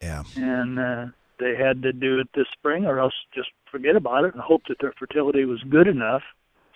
Yeah. And uh, they had to do it this spring or else just forget about it and hope that their fertility was good enough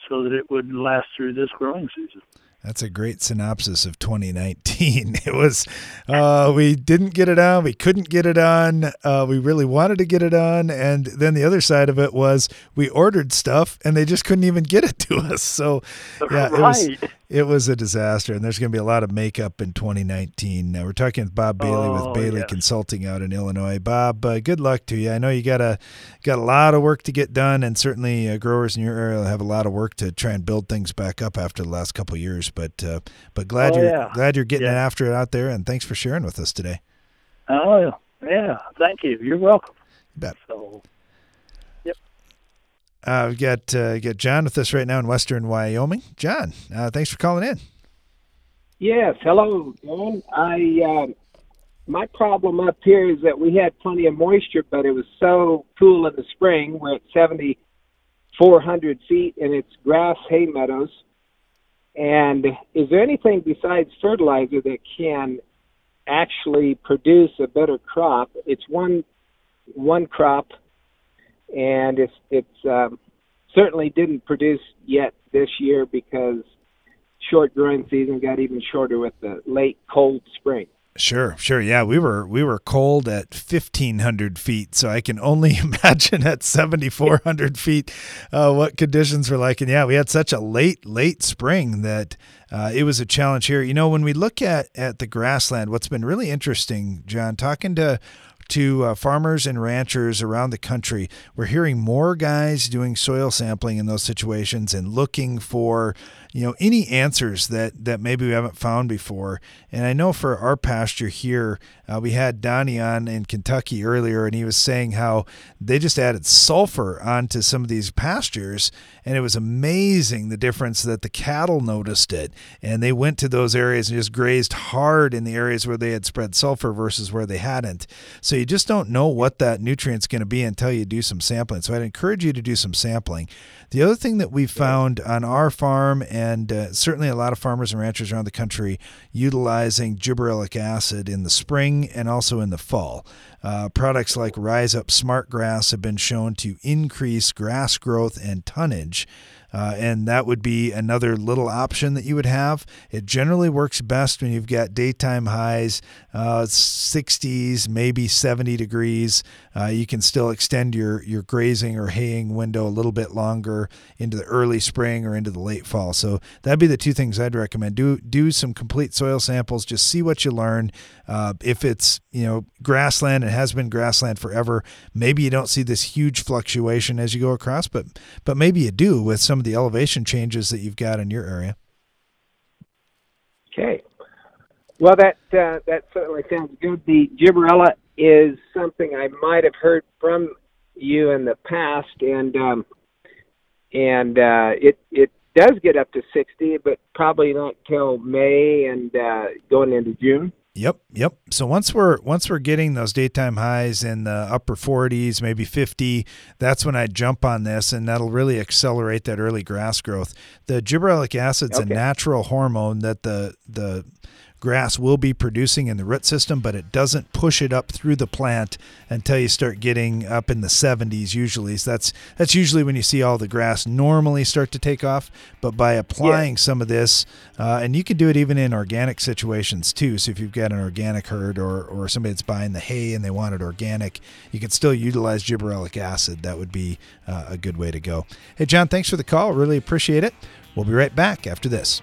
so that it would last through this growing season. That's a great synopsis of 2019. It was, uh, we didn't get it on. We couldn't get it on. Uh, we really wanted to get it on. And then the other side of it was we ordered stuff and they just couldn't even get it to us. So, yeah, it was, Right. It was a disaster. And there's going to be a lot of makeup in 2019. Now we're talking with Bob Bailey Oh, with Bailey yes. Consulting out in Illinois. Bob, uh, good luck to you. I know you got a, got a lot of work to get done. And certainly uh, growers in your area have a lot of work to try and build things back up after the last couple of years. But, uh, but glad Oh, you're yeah. glad you're getting Yeah. it after it out there, and thanks for sharing with us today. Oh, yeah. Thank you. You're welcome. bet. So, Uh, we've got uh, got John with us right now in Western Wyoming. John, uh, thanks for calling in. Yes, hello, John. I uh, my problem up here is that we had plenty of moisture, but it was so cool in the spring. We're at seventy four hundred feet, and it's grass hay meadows. And is there anything besides fertilizer that can actually produce a better crop? It's one one crop, and it's it's um, certainly didn't produce yet this year because short growing season got even shorter with the late cold spring. Sure, sure. Yeah, we were we were cold at fifteen hundred feet, so I can only imagine at seventy four hundred feet uh, what conditions were like. And yeah, we had such a late late spring that uh, it was a challenge here. You know, when we look at at the grassland, what's been really interesting, John, talking to to uh, farmers and ranchers around the country, we're hearing more guys doing soil sampling in those situations and looking for you know any answers that that maybe we haven't found before. And I know for our pasture here, uh, we had Donnie on in Kentucky earlier, and he was saying how they just added sulfur onto some of these pastures, and it was amazing the difference that the cattle noticed it, and they went to those areas and just grazed hard in the areas where they had spread sulfur versus where they hadn't. So you just don't know what that nutrient's going to be until you do some sampling. So I'd encourage you to do some sampling. The other thing that we found on our farm, and uh, certainly a lot of farmers and ranchers around the country, utilizing gibberellic acid in the spring and also in the fall. Uh, products like RyzUp SmartGrass have been shown to increase grass growth and tonnage. Uh, and that would be another little option that you would have. It generally works best when you've got daytime highs, uh, 60s, maybe 70 degrees. Uh, you can still extend your, your grazing or haying window a little bit longer into the early spring or into the late fall. So that'd be the two things I'd recommend. Do do some complete soil samples. Just see what you learn. Uh, if it's you know grassland, it has been grassland forever. Maybe you don't see this huge fluctuation as you go across, but but maybe you do with some of the elevation changes that you've got in your area. Okay. Well, that uh, that certainly sounds good. The gibberella is something I might have heard from you in the past, and um, and uh, it it does get up to sixty, but probably not till May and uh, going into June. Yep, yep. So once we're once we're getting those daytime highs in the upper 40s, maybe 50, that's when I jump on this, and that'll really accelerate that early grass growth. The gibberellic acid's Okay. a natural hormone that the the grass will be producing in the root system, but it doesn't push it up through the plant until you start getting up in the 70s usually. So that's that's usually when you see all the grass normally start to take off. But by applying some of this, uh, and you can do it even in organic situations too. So if you've got an organic herd or or somebody that's buying the hay and they want it organic, you can still utilize gibberellic acid. That would be uh, a good way to go. Hey John, thanks for the call. Really appreciate it. We'll be right back after this.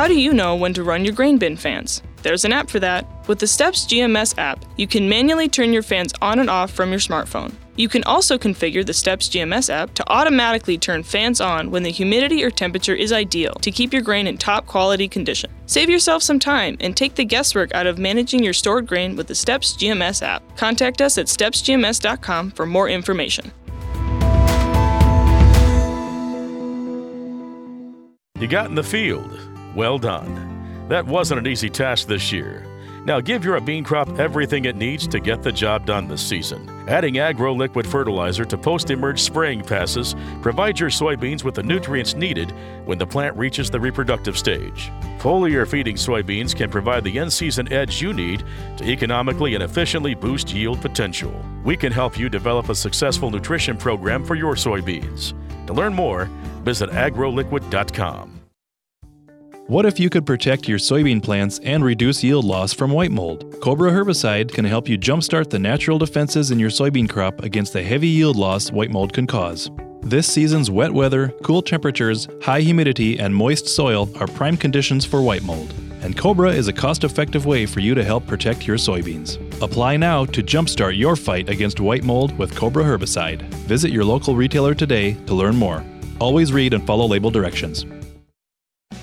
How do you know when to run your grain bin fans? There's an app for that. With the Steps GMS app, you can manually turn your fans on and off from your smartphone. You can also configure the Steps GMS app to automatically turn fans on when the humidity or temperature is ideal to keep your grain in top quality condition. Save yourself some time and take the guesswork out of managing your stored grain with the Steps GMS app. Contact us at stepsgms.com for more information. You got in the field. Well done. That wasn't an easy task this year. Now give your bean crop everything it needs to get the job done this season. Adding Agro Liquid Fertilizer to post-emerge spraying passes provides your soybeans with the nutrients needed when the plant reaches the reproductive stage. Foliar feeding soybeans can provide the in-season edge you need to economically and efficiently boost yield potential. We can help you develop a successful nutrition program for your soybeans. To learn more, visit agroliquid.com. What if you could protect your soybean plants and reduce yield loss from white mold? Cobra herbicide can help you jumpstart the natural defenses in your soybean crop against the heavy yield loss white mold can cause. This season's wet weather, cool temperatures, high humidity, and moist soil are prime conditions for white mold. And Cobra is a cost effective way for you to help protect your soybeans. Apply now to jumpstart your fight against white mold with Cobra herbicide. Visit your local retailer today to learn more. Always read and follow label directions.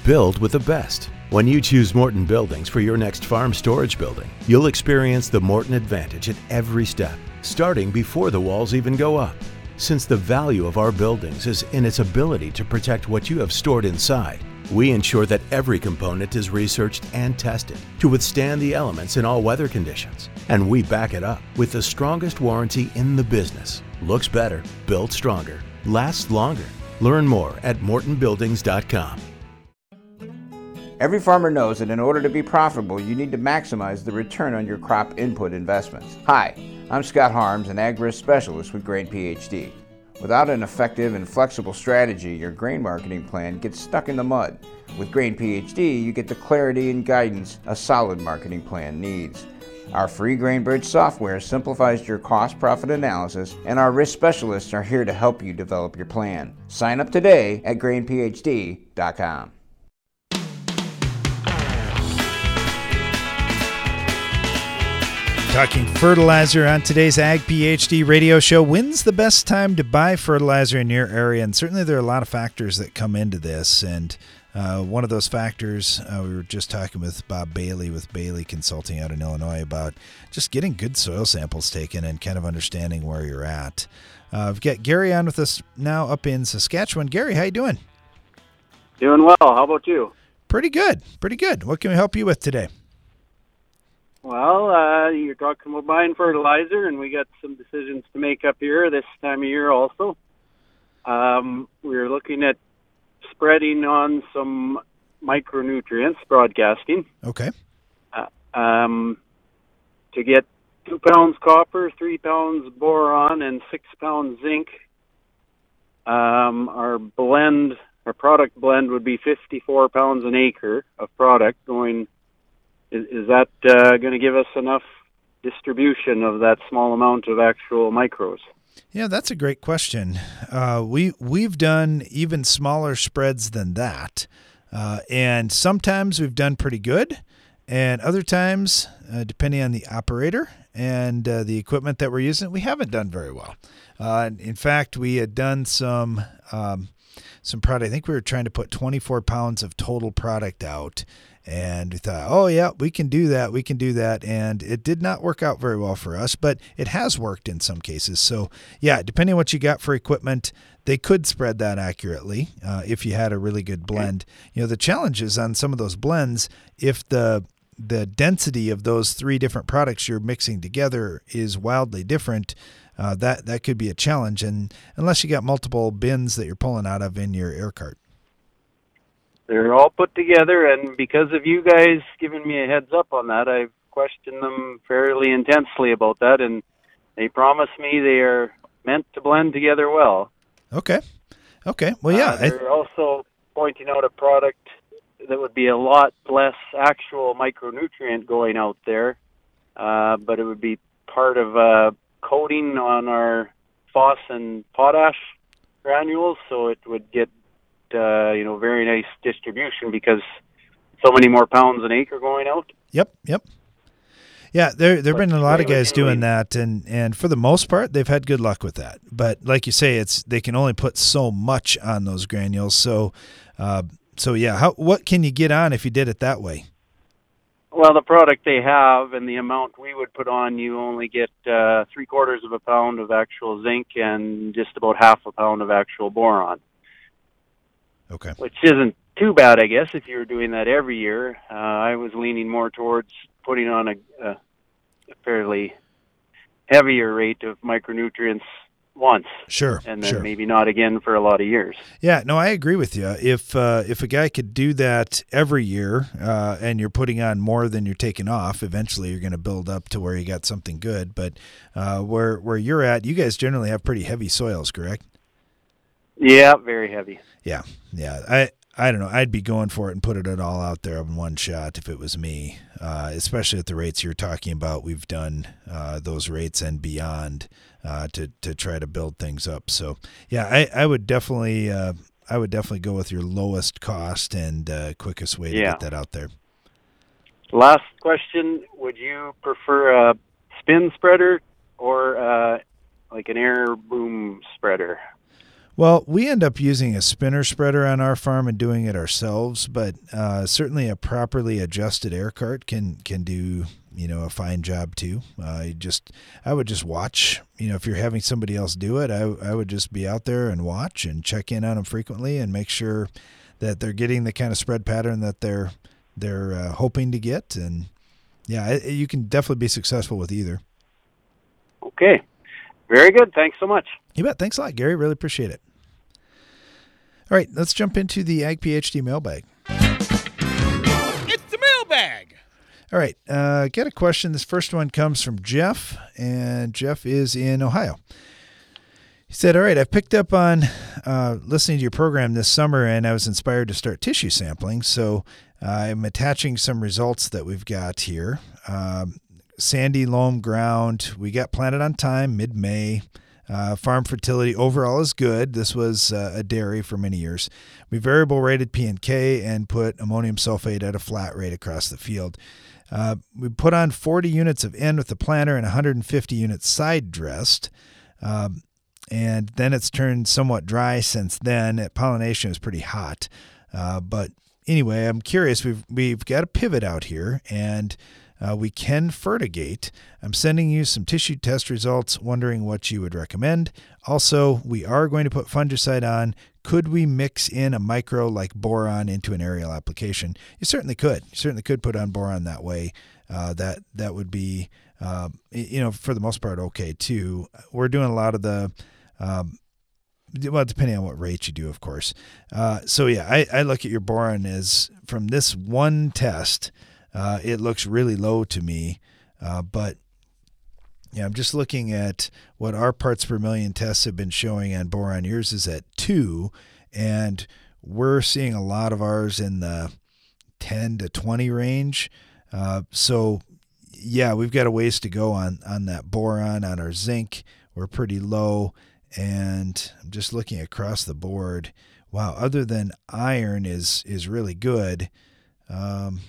Build with the best. When you choose Morton Buildings for your next farm storage building, you'll experience the Morton advantage at every step, starting before the walls even go up. Since the value of our buildings is in its ability to protect what you have stored inside, we ensure that every component is researched and tested to withstand the elements in all weather conditions. And we back it up with the strongest warranty in the business. Looks better, built stronger, lasts longer. Learn more at mortonbuildings.com. Every farmer knows that in order to be profitable, you need to maximize the return on your crop input investments. Hi, I'm Scott Harms, an agris specialist with Grain PhD. Without an effective and flexible strategy, your grain marketing plan gets stuck in the mud. With Grain PhD, you get the clarity and guidance a solid marketing plan needs. Our free GrainBridge software simplifies your cost profit analysis, and our risk specialists are here to help you develop your plan. Sign up today at grainphd.com. Talking fertilizer on today's Ag PhD radio show. When's the best time to buy fertilizer in your area? And certainly there are a lot of factors that come into this. And uh, one of those factors, uh, we were just talking with Bob Bailey with Bailey Consulting out in Illinois about just getting good soil samples taken and kind of understanding where you're at. Uh, I've got Gary on with us now up in Saskatchewan. Gary, how you doing? Doing well. How about you? Pretty good. Pretty good. What can we help you with today? Well, uh, you're talking about buying fertilizer, and we got some decisions to make up here this time of year also. Um, we're looking at spreading on some micronutrients, broadcasting, Okay. uh, um, to get two pounds copper, three pounds boron, and six pounds zinc Um, our blend, our product blend would be 54 pounds an acre of product going. Is, is that uh, going to give us enough distribution of that small amount of actual micros? Yeah, that's a great question. Uh, we we've done even smaller spreads than that, uh, and sometimes we've done pretty good, and other times, uh, depending on the operator and uh, the equipment that we're using, we haven't done very well. Uh, in fact, we had done some um, some product. I think we were trying to put 24 pounds of total product out, and we thought, oh, yeah, we can do that. We can do that. And it did not work out very well for us, but it has worked in some cases. So, yeah, depending on what you got for equipment, they could spread that accurately uh, if you had a really good blend. You know, the challenge is on some of those blends, if the the density of those three different products you're mixing together is wildly different, uh, that that could be a challenge. And unless you got multiple bins that you're pulling out of in your air cart. They're all put together, and because of you guys giving me a heads up on that, I've questioned them fairly intensely about that, and they promise me they are meant to blend together well. Okay. Okay. Well, yeah. Uh, they're also pointing out a product that would be a lot less actual micronutrient going out there, uh, but it would be part of a coating on our phos and potash granules, so it would get uh, you know very nice distribution because so many more pounds an acre going out. Yep. Yep. Yeah, there there've been a lot of guys doing that, and and for the most part, they've had good luck with that. But like you say, it's they can only put so much on those granules. So, uh, so yeah, how what can you get on if you did it that way? Well, the product they have and the amount we would put on, you only get uh, three quarters of a pound of actual zinc and just about half a pound of actual boron. Okay. Which isn't too bad, I guess, if you were doing that every year. Uh, I was leaning more towards putting on a, a fairly heavier rate of micronutrients once. Sure. And then sure. maybe not again for a lot of years. Yeah, no, I agree with you. If uh, if a guy could do that every year, uh, and you're putting on more than you're taking off, eventually you're going to build up to where you got something good. But uh, where where you're at, you guys generally have pretty heavy soils, correct? Yeah, very heavy. Yeah, yeah. I I don't know. I'd be going for it and put it all out there in one shot if it was me. Uh, especially at the rates you're talking about. We've done uh, those rates and beyond uh, to to try to build things up. So yeah, I I would definitely uh, I would definitely go with your lowest cost and uh, quickest way to Yeah. get that out there. Last question: Would you prefer a spin spreader or uh, like an air boom spreader? Well, we end up using a spinner spreader on our farm and doing it ourselves, but uh, certainly a properly adjusted air cart can can do you know a fine job too. Uh, just I would just watch. You know, if you're having somebody else do it, I I would just be out there and watch and check in on them frequently and make sure that they're getting the kind of spread pattern that they're they're uh, hoping to get. And yeah, it, you can definitely be successful with either. Okay, very good. Thanks so much. You bet. Thanks a lot, Gary. Really appreciate it. All right, let's jump into the Ag PhD mailbag. It's the mailbag. All right, uh, get a question. This first one comes from Jeff, and Jeff is in Ohio. He said, All right, I've picked up on uh, listening to your program this summer, and I was inspired to start tissue sampling. So uh, I'm attaching some results that we've got here. Um, sandy loam ground. We got planted on time, mid May. Uh, farm fertility overall is good. This was uh, a dairy for many years. We variable rated P and K and put ammonium sulfate at a flat rate across the field. Uh, we put on 40 units of N with the planter and 150 units side dressed. Um, and then it's turned somewhat dry since then. Pollination is pretty hot. Uh, but anyway, I'm curious. We've we've got a pivot out here, and uh, we can fertigate. I'm sending you some tissue test results, wondering what you would recommend. Also, we are going to put fungicide on. Could we mix in a micro like boron into an aerial application? You certainly could. You certainly could put on boron that way. Uh, that that would be, uh, you know, for the most part, okay too. We're doing a lot of the um, well, depending on what rate you do, of course. Uh, so yeah, I, I look at your boron as from this one test, uh, it looks really low to me. Uh, but Yeah, I'm just looking at what our parts per million tests have been showing on boron. Yours is at two, and we're seeing a lot of ours in the 10 to 20 range. Uh, so, yeah, we've got a ways to go on on that boron. On our zinc, we're pretty low, and I'm just looking across the board. Wow, other than iron is is really good. Um,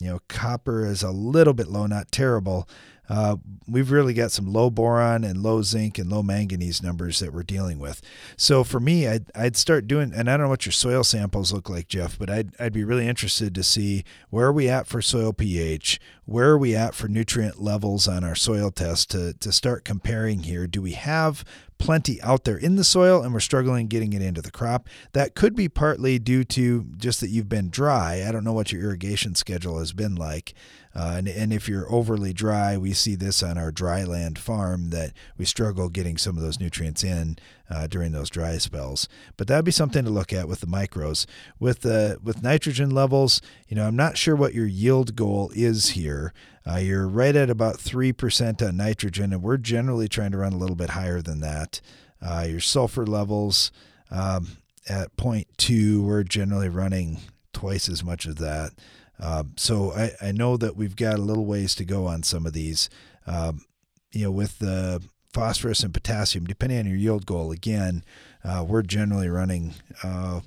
you know, copper is a little bit low, not terrible. Uh, we've really got some low boron and low zinc and low manganese numbers that we're dealing with. So for me, I'd, I'd start doing, and I don't know what your soil samples look like, Jeff, but I'd, I'd be really interested to see where are we at for soil pH, where are we at for nutrient levels on our soil test to, to start comparing here. Do we have plenty out there in the soil and we're struggling getting it into the crop. That could be partly due to just that you've been dry. I don't know what your irrigation schedule has been like. Uh, and, and if you're overly dry, we see this on our dryland farm that we struggle getting some of those nutrients in uh, during those dry spells. But that'd be something to look at with the micros. With the with nitrogen levels, you know, I'm not sure what your yield goal is here. Uh, you're right at about three percent on nitrogen, and we're generally trying to run a little bit higher than that. Uh, your sulfur levels um, at 0.2, we're generally running twice as much of that. Um, so I, I know that we've got a little ways to go on some of these. Um, you know, with the phosphorus and potassium, depending on your yield goal, again, uh, we're generally running uh,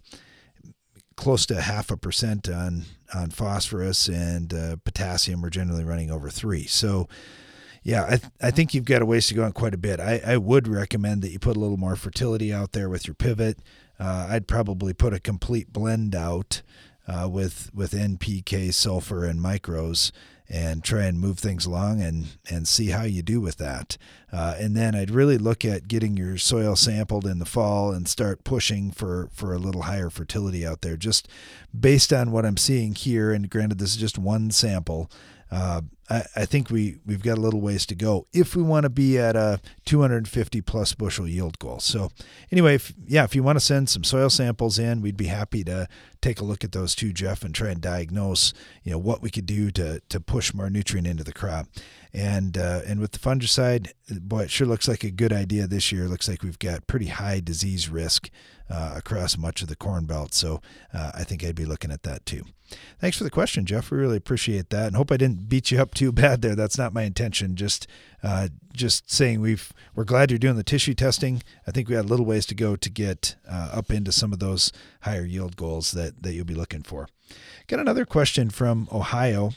close to half a percent on on phosphorus and uh, potassium. We're generally running over three. So, yeah, I, th- I think you've got a ways to go on quite a bit. I, I would recommend that you put a little more fertility out there with your pivot. Uh, I'd probably put a complete blend out uh, with with NPK, sulfur, and micros, and try and move things along and and see how you do with that. Uh, and then I'd really look at getting your soil sampled in the fall and start pushing for for a little higher fertility out there, just based on what I'm seeing here. And granted, this is just one sample. Uh, I, I think we, we've got a little ways to go if we want to be at a 250 plus bushel yield goal. So, anyway, if, yeah, if you want to send some soil samples in, we'd be happy to take a look at those too, Jeff, and try and diagnose, you know, what we could do to to push more nutrient into the crop. And uh, and with the fungicide, boy, it sure looks like a good idea this year. Looks like we've got pretty high disease risk uh, across much of the corn belt. So uh, I think I'd be looking at that too. Thanks for the question, Jeff. We really appreciate that, and hope I didn't beat you up too bad there. That's not my intention. Just uh, just saying we've we're glad you're doing the tissue testing. I think we had a little ways to go to get uh, up into some of those higher yield goals that that you'll be looking for. Got another question from Ohio.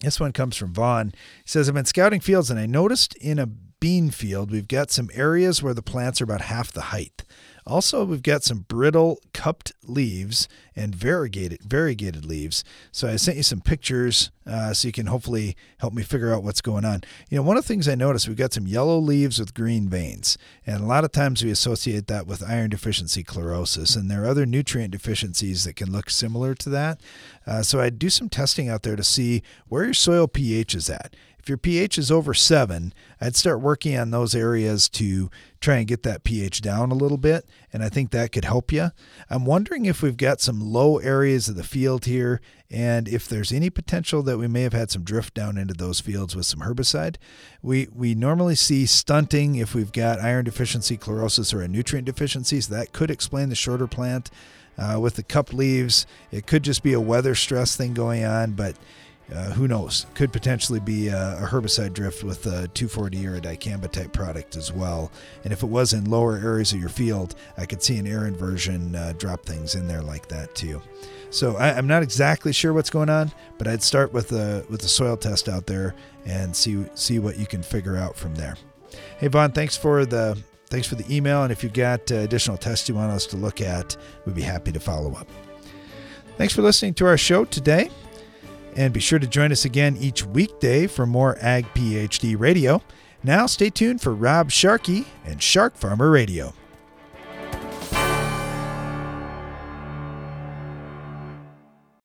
This one comes from Vaughn. He says, I've been scouting fields and I noticed in a bean field we've got some areas where the plants are about half the height. Also, we've got some brittle cupped leaves and variegated variegated leaves. So I sent you some pictures uh, so you can hopefully help me figure out what's going on. You know, one of the things I noticed we've got some yellow leaves with green veins, and a lot of times we associate that with iron deficiency chlorosis, and there are other nutrient deficiencies that can look similar to that. Uh, so I do some testing out there to see where your soil pH is at. If your pH is over seven, I'd start working on those areas to try and get that pH down a little bit, and I think that could help you. I'm wondering if we've got some low areas of the field here, and if there's any potential that we may have had some drift down into those fields with some herbicide. We we normally see stunting if we've got iron deficiency, chlorosis, or a nutrient deficiency, so that could explain the shorter plant. Uh, with the cup leaves, it could just be a weather stress thing going on, but uh, who knows? Could potentially be a, a herbicide drift with a 2,4-D or a dicamba type product as well. And if it was in lower areas of your field, I could see an air inversion uh, drop things in there like that too. So I, am not exactly sure what's going on, but I'd start with the with the soil test out there and see see what you can figure out from there. Hey Vaughn, thanks for the thanks for the email, and if you've got uh, additional tests you want us to look at, we'd be happy to follow up. Thanks for listening to our show today. And be sure to join us again each weekday for more Ag PhD radio. Now, stay tuned for Rob Sharkey and Shark Farmer Radio.